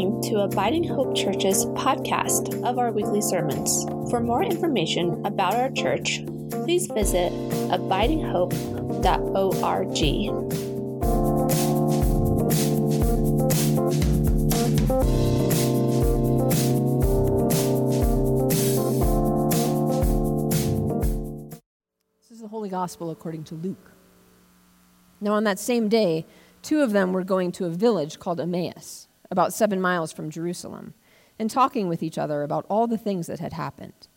listening to Abiding Hope Church's podcast of our weekly sermons. For more information about our church, please visit abidinghope.org. This is the Holy Gospel according to Luke. Now, on that same day, two of them were going to a village called Emmaus, about seven miles from Jerusalem, and talking with each other about all the things that had happened.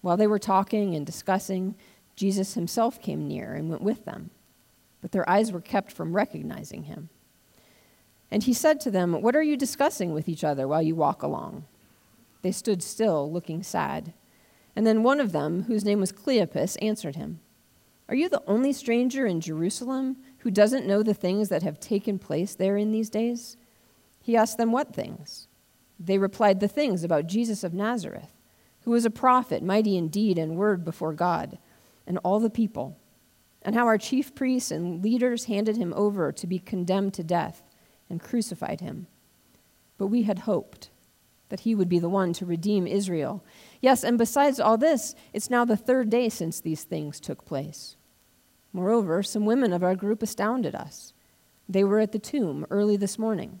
While they were talking and discussing, Jesus himself came near and went with them, but their eyes were kept from recognizing him. And he said to them, What are you discussing with each other while you walk along? They stood still, looking sad. And then one of them, whose name was Cleopas, answered him, Are you the only stranger in Jerusalem who doesn't know the things that have taken place there in these days? He asked them, What things? They replied, The things about Jesus of Nazareth, who was a prophet, mighty in deed and word before God and all the people, and how our chief priests and leaders handed him over to be condemned to death and crucified him. But we had hoped that he would be the one to redeem Israel. Yes, and besides all this, it's now the third day since these things took place. Moreover, some women of our group astounded us. They were at the tomb early this morning.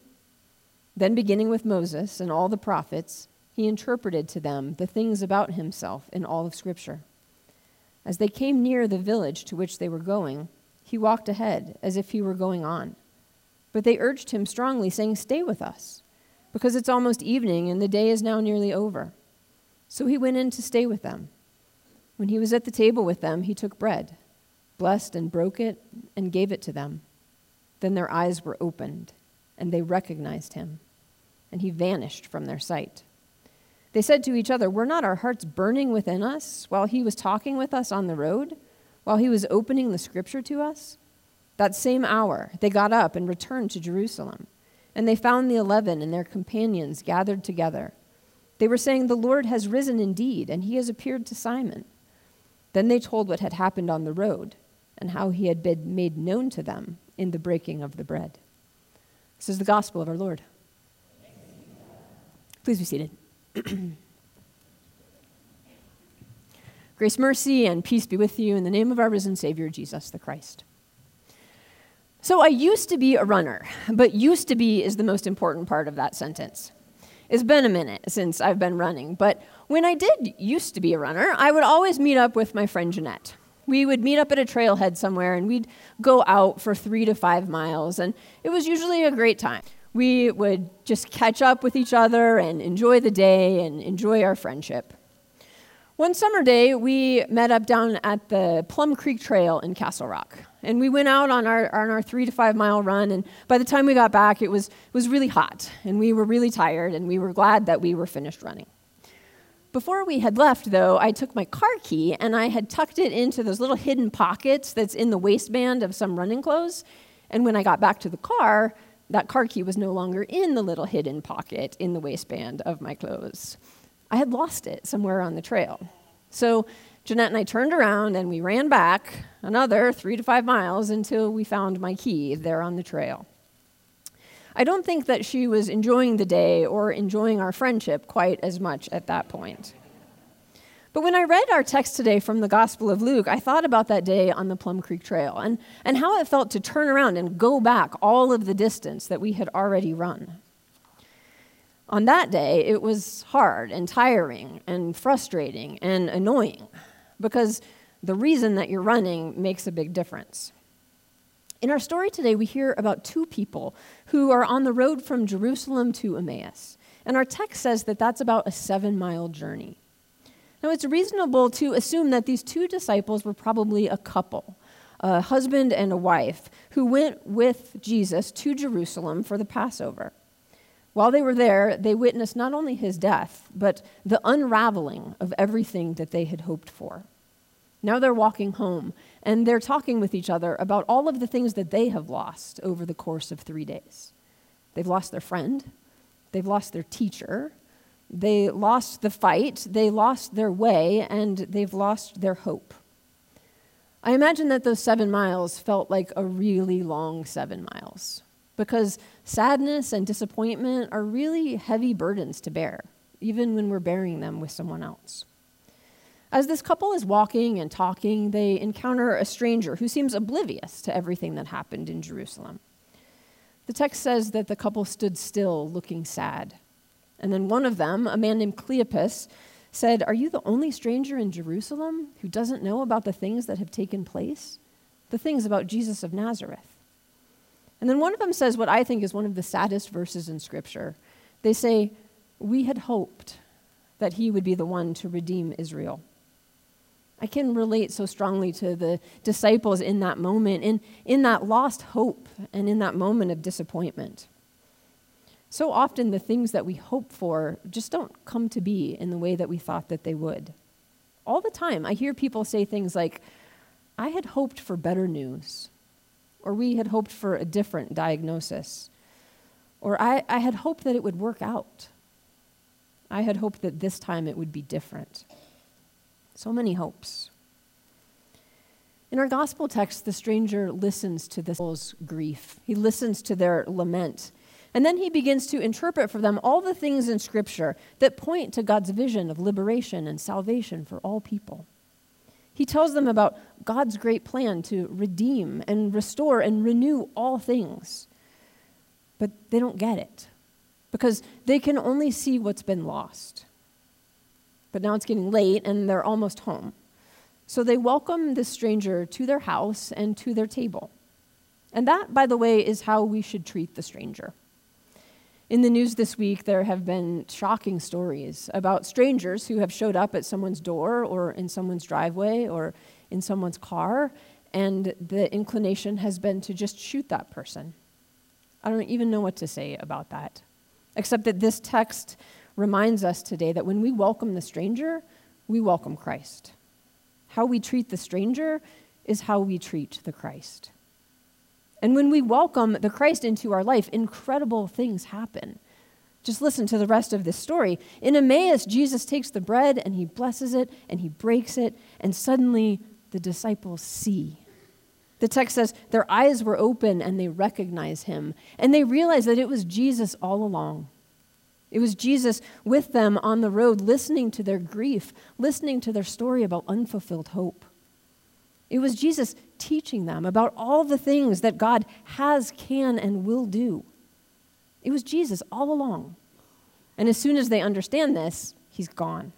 Then, beginning with Moses and all the prophets, he interpreted to them the things about himself in all of Scripture. As they came near the village to which they were going, he walked ahead as if he were going on. But they urged him strongly, saying, Stay with us, because it's almost evening and the day is now nearly over. So he went in to stay with them. When he was at the table with them, he took bread blessed and broke it, and gave it to them. Then their eyes were opened, and they recognized him, and he vanished from their sight. They said to each other, Were not our hearts burning within us while he was talking with us on the road, while he was opening the scripture to us? That same hour, they got up and returned to Jerusalem, and they found the eleven and their companions gathered together. They were saying, The Lord has risen indeed, and he has appeared to Simon. Then they told what had happened on the road and how he had been made known to them in the breaking of the bread. This is the gospel of our Lord. Please be seated. Grace, mercy, and peace be with you in the name of our risen Savior, Jesus the Christ. So, I used to be a runner, but used to be is the most important part of that sentence. It's been a minute since I've been running, but when I did used to be a runner, I would always meet up with my friend Jeanette we would meet up at a trailhead somewhere and we'd go out for three to five miles, and it was usually a great time. We would just catch up with each other and enjoy the day and enjoy our friendship. One summer day, we met up down at the Plum Creek Trail in Castle Rock. And we went out on our, on our three to five mile run, and by the time we got back, it was, it was really hot, and we were really tired, and we were glad that we were finished running. Before we had left, though, I took my car key and I had tucked it into those little hidden pockets that's in the waistband of some running clothes. And when I got back to the car, that car key was no longer in the little hidden pocket in the waistband of my clothes. I had lost it somewhere on the trail. So Jeanette and I turned around and we ran back another three to five miles until we found my key there on the trail. I don't think that she was enjoying the day or enjoying our friendship quite as much at that point. But when I read our text today from the Gospel of Luke, I thought about that day on the Plum Creek Trail and, and how it felt to turn around and go back all of the distance that we had already run. On that day, it was hard and tiring and frustrating and annoying because the reason that you're running makes a big difference. In our story today, we hear about two people who are on the road from Jerusalem to Emmaus. And our text says that that's about a seven mile journey. Now, it's reasonable to assume that these two disciples were probably a couple, a husband and a wife, who went with Jesus to Jerusalem for the Passover. While they were there, they witnessed not only his death, but the unraveling of everything that they had hoped for. Now they're walking home, and they're talking with each other about all of the things that they have lost over the course of three days. They've lost their friend, they've lost their teacher, they lost the fight, they lost their way, and they've lost their hope. I imagine that those seven miles felt like a really long seven miles because sadness and disappointment are really heavy burdens to bear, even when we're bearing them with someone else. As this couple is walking and talking, they encounter a stranger who seems oblivious to everything that happened in Jerusalem. The text says that the couple stood still, looking sad. And then one of them, a man named Cleopas, said, Are you the only stranger in Jerusalem who doesn't know about the things that have taken place? The things about Jesus of Nazareth. And then one of them says what I think is one of the saddest verses in Scripture. They say, We had hoped that he would be the one to redeem Israel. I can relate so strongly to the disciples in that moment, in, in that lost hope, and in that moment of disappointment. So often, the things that we hope for just don't come to be in the way that we thought that they would. All the time, I hear people say things like, I had hoped for better news, or we had hoped for a different diagnosis, or I, I had hoped that it would work out. I had hoped that this time it would be different. So many hopes. In our gospel text, the stranger listens to the soul's grief. He listens to their lament. And then he begins to interpret for them all the things in Scripture that point to God's vision of liberation and salvation for all people. He tells them about God's great plan to redeem and restore and renew all things. But they don't get it because they can only see what's been lost. But now it's getting late and they're almost home. So they welcome this stranger to their house and to their table. And that, by the way, is how we should treat the stranger. In the news this week, there have been shocking stories about strangers who have showed up at someone's door or in someone's driveway or in someone's car, and the inclination has been to just shoot that person. I don't even know what to say about that, except that this text reminds us today that when we welcome the stranger, we welcome Christ. How we treat the stranger is how we treat the Christ. And when we welcome the Christ into our life, incredible things happen. Just listen to the rest of this story. In Emmaus, Jesus takes the bread and he blesses it and he breaks it, and suddenly the disciples see. The text says their eyes were open and they recognize him, and they realize that it was Jesus all along. It was Jesus with them on the road, listening to their grief, listening to their story about unfulfilled hope. It was Jesus teaching them about all the things that God has, can, and will do. It was Jesus all along. And as soon as they understand this, he's gone.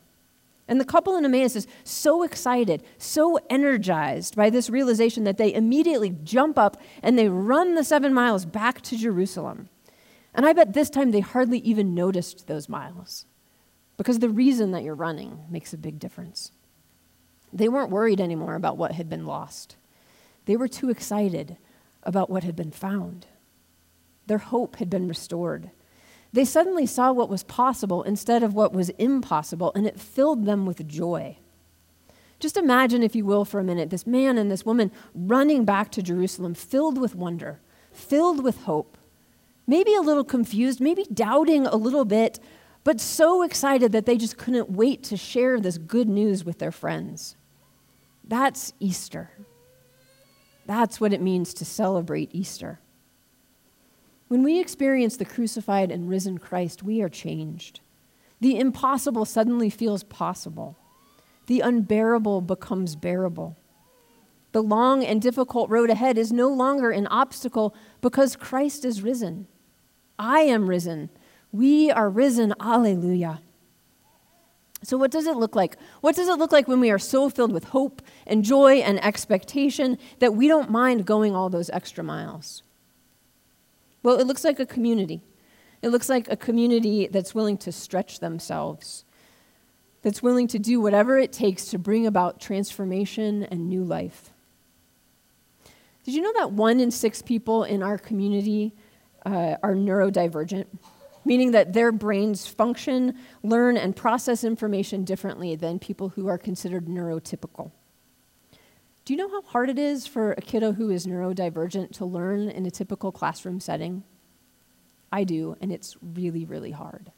And the couple in Emmaus is so excited, so energized by this realization that they immediately jump up and they run the seven miles back to Jerusalem. And I bet this time they hardly even noticed those miles because the reason that you're running makes a big difference. They weren't worried anymore about what had been lost. They were too excited about what had been found. Their hope had been restored. They suddenly saw what was possible instead of what was impossible, and it filled them with joy. Just imagine, if you will, for a minute, this man and this woman running back to Jerusalem, filled with wonder, filled with hope, maybe a little confused, maybe doubting a little bit, but so excited that they just couldn't wait to share this good news with their friends. That's Easter. That's what it means to celebrate Easter. When we experience the crucified and risen Christ, we are changed. The impossible suddenly feels possible. The unbearable becomes bearable. The long and difficult road ahead is no longer an obstacle because Christ is risen. I am risen. We are risen. Alleluia. So, what does it look like? What does it look like when we are so filled with hope and joy and expectation that we don't mind going all those extra miles? Well, it looks like a community. It looks like a community that's willing to stretch themselves, that's willing to do whatever it takes to bring about transformation and new life. Did you know that one in six people in our community uh, are neurodivergent? meaning that their brains function, learn, and process information differently than people who are considered neurotypical. Do you know how hard it is for a kiddo who is neurodivergent to learn in a typical classroom setting? I do, and it's really, really hard.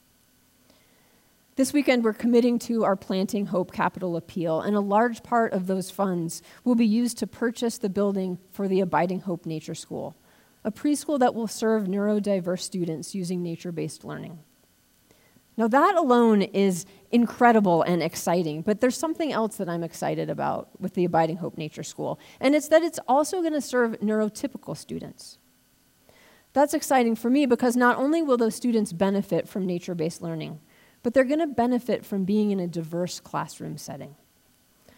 This weekend, we're committing to our Planting Hope Capital Appeal, and a large part of those funds will be used to purchase the building for the Abiding Hope Nature School, a preschool that will serve neurodiverse students using nature based learning. Now, that alone is incredible and exciting, but there's something else that I'm excited about with the Abiding Hope Nature School, and it's that it's also going to serve neurotypical students. That's exciting for me because not only will those students benefit from nature based learning, but they're going to benefit from being in a diverse classroom setting.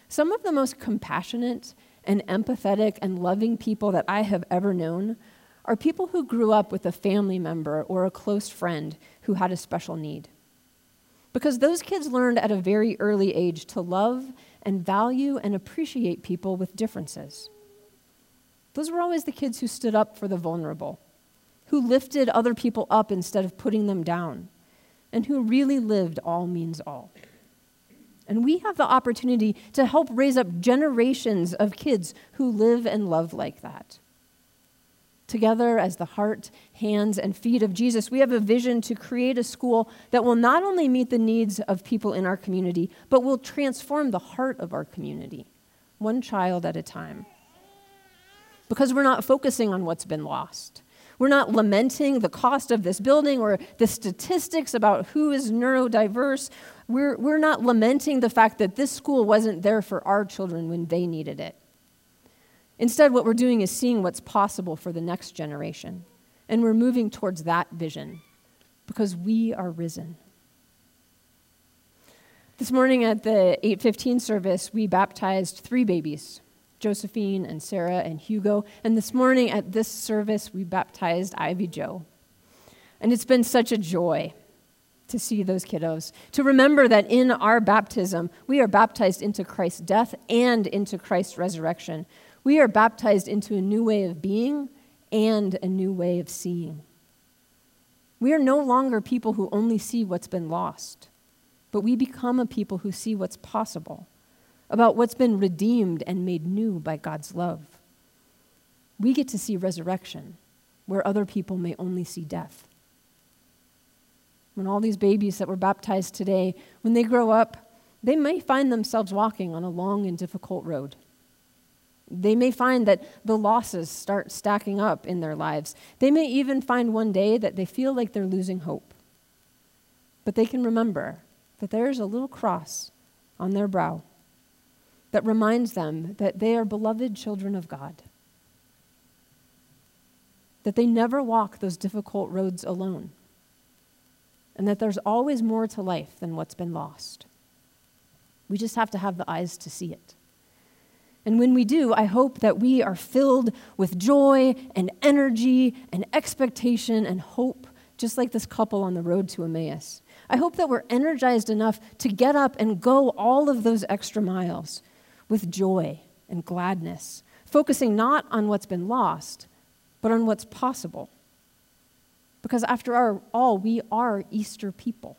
Some of the most compassionate and empathetic and loving people that I have ever known are people who grew up with a family member or a close friend who had a special need. Because those kids learned at a very early age to love and value and appreciate people with differences. Those were always the kids who stood up for the vulnerable, who lifted other people up instead of putting them down, and who really lived all means all. And we have the opportunity to help raise up generations of kids who live and love like that. Together, as the heart, hands, and feet of Jesus, we have a vision to create a school that will not only meet the needs of people in our community, but will transform the heart of our community, one child at a time. Because we're not focusing on what's been lost. We're not lamenting the cost of this building or the statistics about who is neurodiverse. We're, we're not lamenting the fact that this school wasn't there for our children when they needed it. Instead, what we're doing is seeing what's possible for the next generation. And we're moving towards that vision because we are risen. This morning at the 815 service, we baptized three babies Josephine and Sarah and Hugo. And this morning at this service, we baptized Ivy Joe. And it's been such a joy to see those kiddos, to remember that in our baptism, we are baptized into Christ's death and into Christ's resurrection. We are baptized into a new way of being and a new way of seeing. We are no longer people who only see what's been lost, but we become a people who see what's possible, about what's been redeemed and made new by God's love. We get to see resurrection where other people may only see death. When all these babies that were baptized today, when they grow up, they may find themselves walking on a long and difficult road. They may find that the losses start stacking up in their lives. They may even find one day that they feel like they're losing hope. But they can remember that there's a little cross on their brow that reminds them that they are beloved children of God, that they never walk those difficult roads alone, and that there's always more to life than what's been lost. We just have to have the eyes to see it. And when we do, I hope that we are filled with joy and energy and expectation and hope, just like this couple on the road to Emmaus. I hope that we're energized enough to get up and go all of those extra miles with joy and gladness, focusing not on what's been lost, but on what's possible. Because after all, we are Easter people.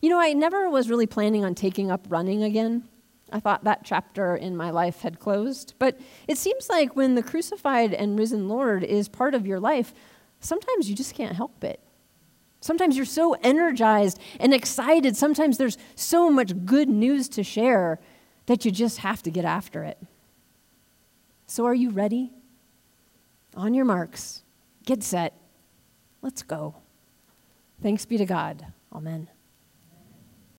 You know, I never was really planning on taking up running again. I thought that chapter in my life had closed. But it seems like when the crucified and risen Lord is part of your life, sometimes you just can't help it. Sometimes you're so energized and excited. Sometimes there's so much good news to share that you just have to get after it. So, are you ready? On your marks, get set, let's go. Thanks be to God. Amen.